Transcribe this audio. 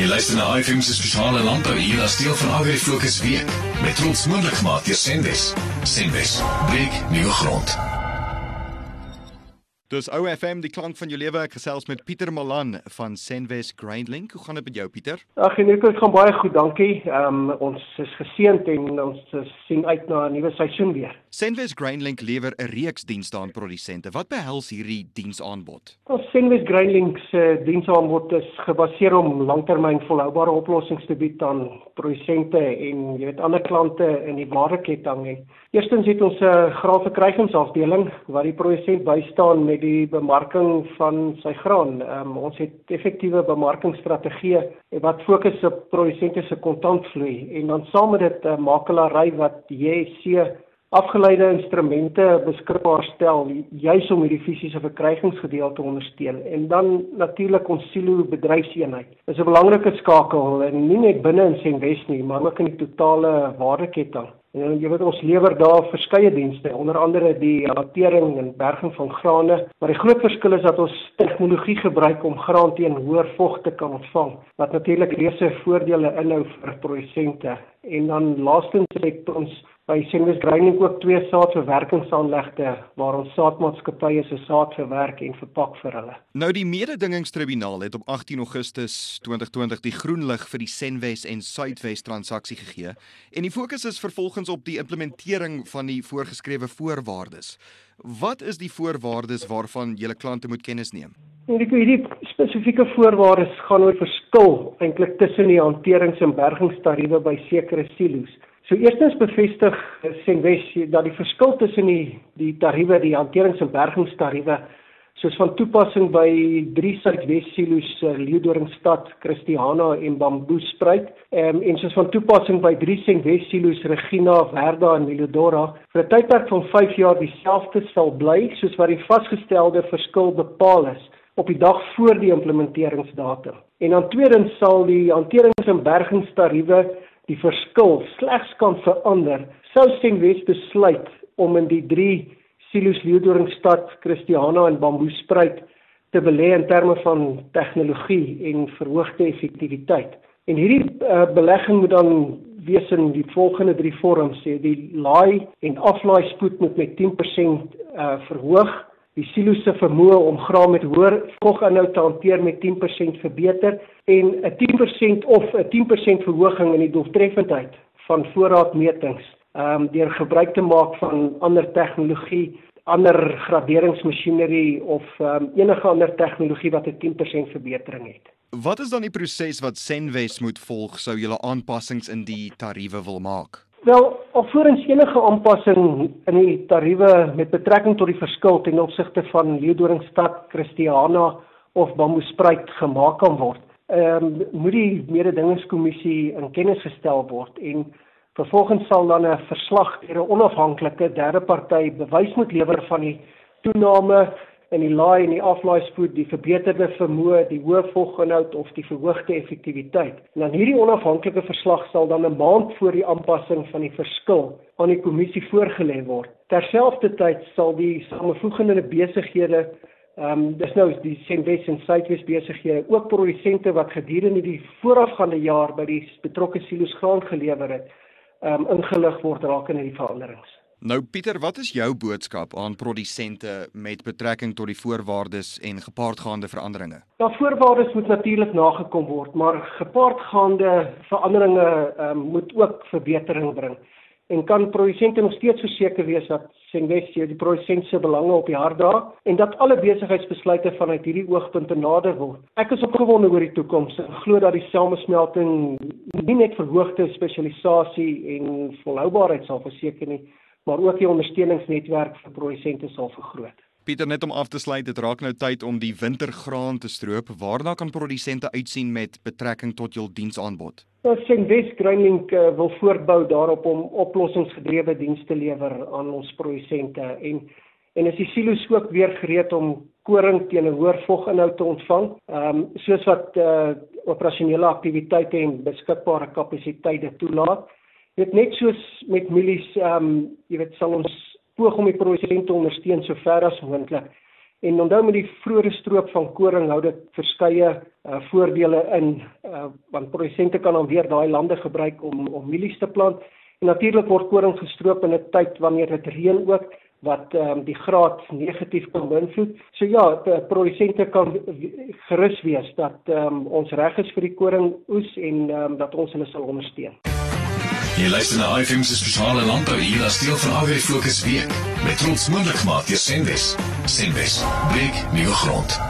Jy luister na IFM se spesiale landbou hier as deel van Agri Fokus week met trots moontlik gemaak deur Senwes. Senwes, breek nuwe grond. Dis OFM die klank van jou lewe. Ek gesels met Pieter Malan van Senwes Grainlink. Hoe gaan dit met jou Pieter? Ag nee, dit gaan baie goed, dankie. Ehm um, ons is geseënd en ons sien uit na 'n nuwe seisoen weer. Senwes Grainlink lewer 'n reeks dienste aan produsente. Wat behels hierdie diensaanbod? Ons Senwes Grainlink se diensaanbod is gebaseer om langtermyn volhoubare oplossings te bied aan produsente en jy weet ander klante in die waardeketting. Eerstens het ons 'n graanverkrygingsafdeling waar die produsent bystaan met die bemarking van sy graan. Um, ons het effektiewe bemarkingsstrategieë wat fokus op produsente se kontantvloei en dan saam met dit uh, makelary wat JSC afgeleide instrumente beskikbaar stel juis om hierdie fisiese verkrygingsgedeelte ondersteun en dan natuurlik ons silo bedryfseenheid. Dit is 'n belangrike skakel en nie net binne in Senwes nie, maar ook in die totale waardeketting. En jy weet ons lewer daar verskeie dienste, onder andere die hantering en berging van grane, maar die groot verskil is dat ons tegnologie gebruik om graan teen hoër vog te kan ontvang, wat natuurlik reuse voordele inhou vir produsente. En dan laastens het ons by Senwes Graining ook twee saadverwerkingsaanlegte waar ons saadmaatskappye se saad verwerk en verpak vir hulle. Nou die mededingingstribunaal het op 18 Augustus 2020 die groen lig vir die Senwes en Suidwes transaksie gegee en die fokus is vervolgens op die implementering van die voorgeskrewe voorwaardes. Wat is die voorwaardes waarvan julle klante moet kennis neem? Hierdie hierdie spesifieke voorwaardes gaan oor verskil eintlik tussen die hanterings- en bergingstariewe by sekere silo's. So eerstens bevestig Senwes dat die verskil tussen die die tariewe, die hanterings- en bergingstariewe soos van toepassing by drie Suidwes silo's uh, Leeudoringstad, Christiana en Bamboespruit um, en soos van toepassing by drie Senwes silo's Regina, Verda en Milodora vir 'n tydperk van 5 jaar dieselfde sal bly soos wat die vasgestelde verskil bepaal is op die dag voor die implementeringsdatum. En dan tweedens sal die hanterings- en bergingstariewe die verskil slegs kan verander sou Senwes besluit om in die 3 silo's Leeudoringstad, Christiana en Bamboespruit te belê in terme van tegnologie en verhoogde effektiwiteit. En hierdie uh, belegging moet dan wees in die volgende 3 vorms: die laai en aflaai spoed moet met 10% uh, verhoog die silo se vermoë om graan met hoër voginhoud te hanteer met 10% verbeter en 'n 10% of 'n 10% verhoging in die doeltreffendheid van voorraadmetings ehm um, deur gebruik te maak van ander tegnologie, ander graderingsmasjinerie of um, enige ander tegnologie wat 'n 10% verbetering het. Wat is dan die proses wat Senwes moet volg sou julle aanpassings in die tariewe wil maak? Wel, alvorens enige aanpassing in die tariewe met betrekking tot die verskil ten opsigte van Leeudoringstad, Christiana of Bamboespruit gemaak kan word, ehm um, moet die mededingingskommissie in kennis gestel word en vervolgens sal dan 'n verslag deur 'n onafhanklike derde party bewys moet lewer van die toename in die laai en die aflaai spoed, die verbeterde vermoë, die hoë voginhoud of die verhoogde effektiwiteit. En dan hierdie onafhanklike verslag sal dan 'n maand voor die aanpassing van die verskil aan die kommissie voorgelê word. Terselfdertyd sal die samevoegende besighede Ehm um, dis nou die Senwes en Suidwes besighede, ook produsente wat gedurende die voorafgaande jaar by die betrokke silo's graan gelewer het, ehm um, ingelig word rakende die veranderings. Nou Pieter, wat is jou boodskap aan produsente met betrekking tot die voorwaardes en gepaardgaande veranderinge? Ja, voorwaardes moet natuurlik nagekom word, maar gepaardgaande veranderinge um, moet ook verbetering bring. En kan produsente nog steeds verseker wees dat Senwestie die produsent se belange op die hart dra en dat alle besigheidsbesluite vanuit hierdie oogpunte nader word. Ek is opgewonde oor die toekoms en glo dat die samesmelting nie net verhoogde spesialisasie en volhoubaarheid sal verseker nie, maar ook die ondersteuningsnetwerk vir produsente sal vergroot. Pieter net om af te sluit, dit raak nou tyd om die wintergraan te stroop. Waarna kan produsente uitsien met betrekking tot jul diensaanbod? Ons nou, sien West Graining uh, wil voortbou daarop om oplossingsgedrewe dienste lewer aan ons produsente en en is die silo's ook weer gereed om koring teen 'n hoër voginhoud te ontvang. Ehm um, soos wat uh, operasionele aktiwiteite en beskikbare kapasiteite toelaat weet net soos met mielies ehm um, jy weet sal ons poog om die produsente ondersteun so ver as moontlik. En onthou met die vroeë stroop van koring hou dit verskeie uh, voordele in uh, want produsente kan dan weer daai lande gebruik om om mielies te plant. En natuurlik word koring gestroop in 'n tyd wanneer dit reën ook wat ehm um, die graad negatief kan beïnvloed. So ja, produsente kan gerus wees dat ehm um, ons reg is vir die koring oes en ehm um, dat ons hulle sal ondersteun. Jy luister na iFM se spesiale landbou hier as deel van Agri Fokus week met trots moontlik gemaak deur Senwes. Senwes, blik nuwe grond.